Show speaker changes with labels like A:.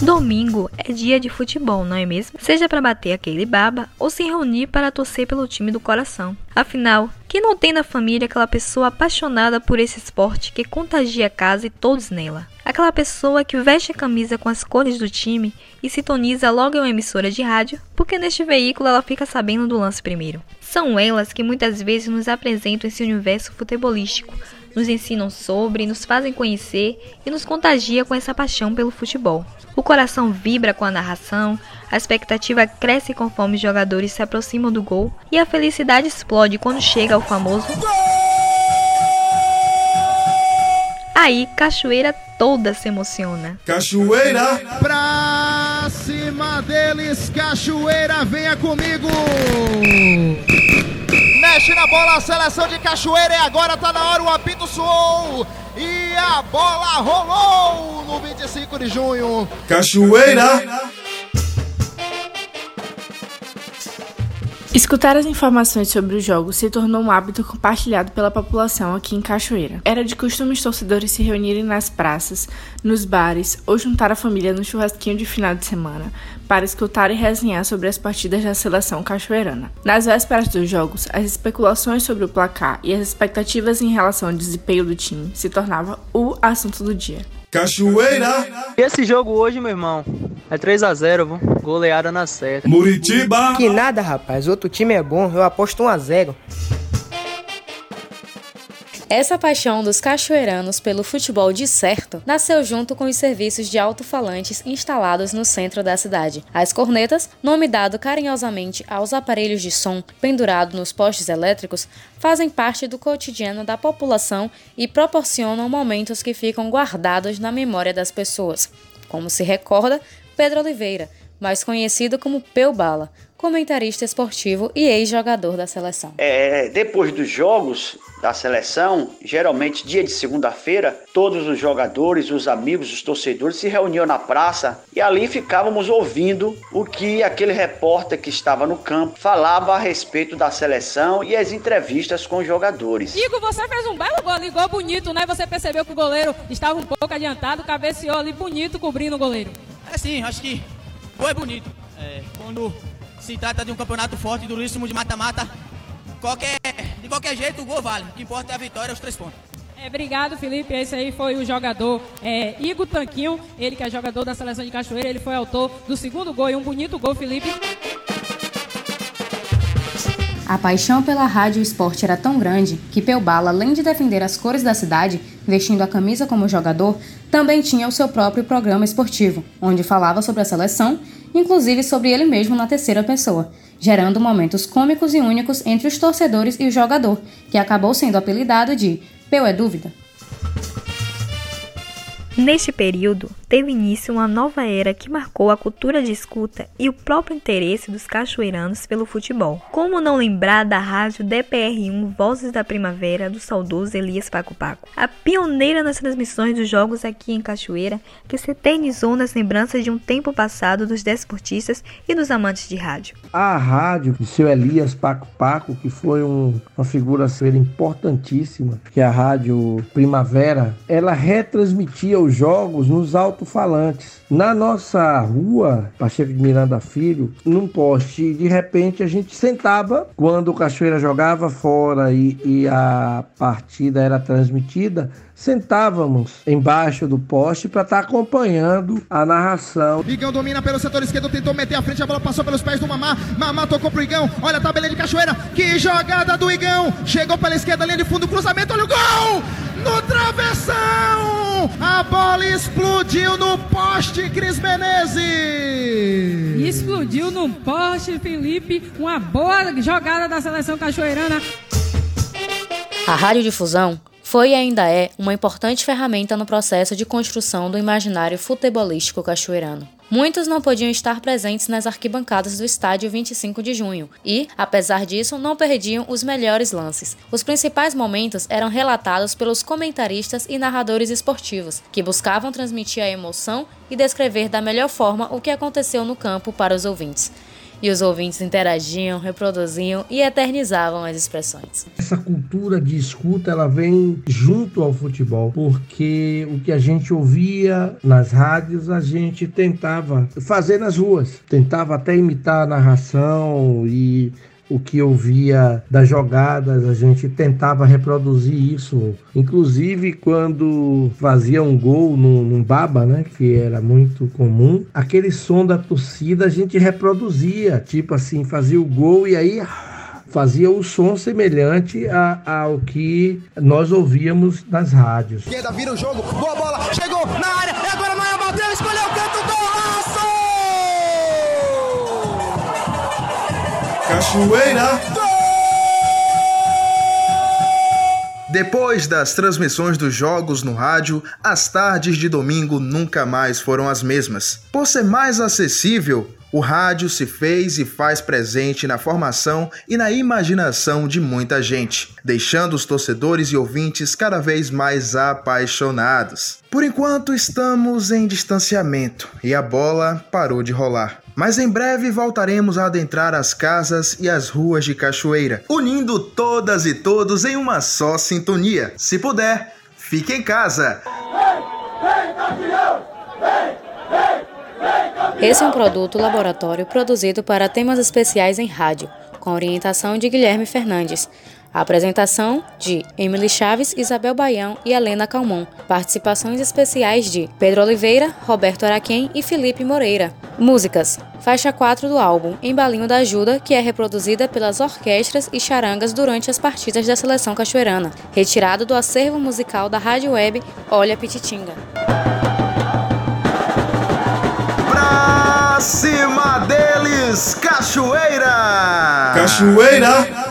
A: Domingo é dia de futebol, não é mesmo? Seja para bater aquele baba ou se reunir para torcer pelo time do coração. Afinal, quem não tem na família aquela pessoa apaixonada por esse esporte que contagia a casa e todos nela? Aquela pessoa que veste a camisa com as cores do time e sintoniza logo em uma emissora de rádio, porque neste veículo ela fica sabendo do lance primeiro. São elas que muitas vezes nos apresentam esse universo futebolístico, nos ensinam sobre, nos fazem conhecer e nos contagia com essa paixão pelo futebol. O coração vibra com a narração, a expectativa cresce conforme os jogadores se aproximam do gol e a felicidade explode quando chega o famoso Aí, Cachoeira toda se emociona.
B: Cachoeira! Pra cima deles, Cachoeira, venha comigo! Mexe na bola a seleção de Cachoeira e agora tá na hora, o apito soou e a bola rolou no 25 de junho.
C: Cachoeira!
D: Escutar as informações sobre os jogos se tornou um hábito compartilhado pela população aqui em Cachoeira. Era de costume os torcedores se reunirem nas praças, nos bares ou juntar a família no churrasquinho de final de semana para escutar e resenhar sobre as partidas da seleção cachoeirana. Nas vésperas dos jogos, as especulações sobre o placar e as expectativas em relação ao desempenho do time se tornavam o assunto do dia.
C: Cachoeira!
E: E esse jogo hoje, meu irmão, é 3 a 0 goleada na certa.
C: Muritiba!
F: Que nada, rapaz, outro time é bom, eu aposto 1 a 0
G: essa paixão dos cachoeiranos pelo futebol de certo nasceu junto com os serviços de alto-falantes instalados no centro da cidade. As cornetas, nome dado carinhosamente aos aparelhos de som pendurado nos postes elétricos, fazem parte do cotidiano da população e proporcionam momentos que ficam guardados na memória das pessoas. Como se recorda Pedro Oliveira, mais conhecido como Peu Bala, comentarista esportivo e ex-jogador da seleção.
H: É, depois dos jogos da seleção, geralmente dia de segunda-feira, todos os jogadores, os amigos, os torcedores se reuniam na praça e ali ficávamos ouvindo o que aquele repórter que estava no campo falava a respeito da seleção e as entrevistas com os jogadores.
I: Igor, você fez um belo gol, ligou bonito, né? Você percebeu que o goleiro estava um pouco adiantado, cabeceou ali bonito, cobrindo o goleiro.
J: É sim, acho que gol é bonito. É, quando se trata de um campeonato forte, duríssimo de mata-mata. Qualquer, de qualquer jeito, o gol vale. O que importa é a vitória, os três pontos.
I: É, obrigado, Felipe. Esse aí foi o jogador é, Igor Tanquinho, ele que é jogador da seleção de Cachoeira. Ele foi autor do segundo gol e um bonito gol, Felipe.
G: A paixão pela rádio e esporte era tão grande que Peubala, além de defender as cores da cidade, vestindo a camisa como jogador, também tinha o seu próprio programa esportivo, onde falava sobre a seleção inclusive sobre ele mesmo na terceira pessoa, gerando momentos cômicos e únicos entre os torcedores e o jogador, que acabou sendo apelidado de Peu é Dúvida.
A: Neste período, teve início uma nova era que marcou a cultura de escuta e o próprio interesse dos cachoeiranos pelo futebol. Como não lembrar da rádio DPR1 Vozes da Primavera do saudoso Elias Paco Paco, a pioneira nas transmissões dos jogos aqui em Cachoeira, que se eternizou nas lembranças de um tempo passado dos desportistas e dos amantes de rádio.
K: A rádio de seu Elias Paco Paco, que foi um, uma figura ser importantíssima, que é a rádio Primavera, ela retransmitia os jogos nos alto-falantes. Na nossa rua, Pacheco de Miranda Filho, num poste, de repente a gente sentava quando o Cachoeira jogava fora e, e a partida era transmitida sentávamos embaixo do poste para estar tá acompanhando a narração.
B: Igão domina pelo setor esquerdo, tentou meter a frente, a bola passou pelos pés do Mamá. Mamá tocou pro Igão. Olha a tabela de Cachoeira. Que jogada do Igão! Chegou pela esquerda, linha de fundo, cruzamento, olha o gol! No travessão! A bola explodiu no poste, Cris Menezes!
I: Explodiu no poste, Felipe. Uma boa jogada da seleção cachoeirana.
G: A radiodifusão foi e ainda é uma importante ferramenta no processo de construção do imaginário futebolístico cachoeirano. Muitos não podiam estar presentes nas arquibancadas do estádio 25 de junho e, apesar disso, não perdiam os melhores lances. Os principais momentos eram relatados pelos comentaristas e narradores esportivos, que buscavam transmitir a emoção e descrever da melhor forma o que aconteceu no campo para os ouvintes. E os ouvintes interagiam, reproduziam e eternizavam as expressões.
K: Essa cultura de escuta ela vem junto ao futebol, porque o que a gente ouvia nas rádios a gente tentava fazer nas ruas, tentava até imitar a narração e o que eu via das jogadas, a gente tentava reproduzir isso. Inclusive, quando fazia um gol num, num, baba, né, que era muito comum, aquele som da torcida a gente reproduzia, tipo assim, fazia o gol e aí fazia o som semelhante a, ao que nós ouvíamos nas rádios.
B: Esquerda vira o jogo, boa bola, chegou na área, agora Maia bateu, escolheu o canto
C: Cachoeira.
L: Depois das transmissões dos jogos no rádio, as tardes de domingo nunca mais foram as mesmas. Por ser mais acessível, o rádio se fez e faz presente na formação e na imaginação de muita gente, deixando os torcedores e ouvintes cada vez mais apaixonados. Por enquanto estamos em distanciamento e a bola parou de rolar. Mas em breve voltaremos a adentrar as casas e as ruas de Cachoeira, unindo todas e todos em uma só sintonia. Se puder, fique em casa.
G: Esse é um produto laboratório produzido para temas especiais em rádio, com orientação de Guilherme Fernandes. A apresentação de Emily Chaves, Isabel Baião e Helena Calmon. Participações especiais de Pedro Oliveira, Roberto Araquém e Felipe Moreira. Músicas: Faixa 4 do álbum Embalinho da Ajuda, que é reproduzida pelas orquestras e charangas durante as partidas da seleção cachoeirana, retirado do acervo musical da rádio web Olha Pititinga.
L: Cima deles, Cachoeira!
C: Cachoeira!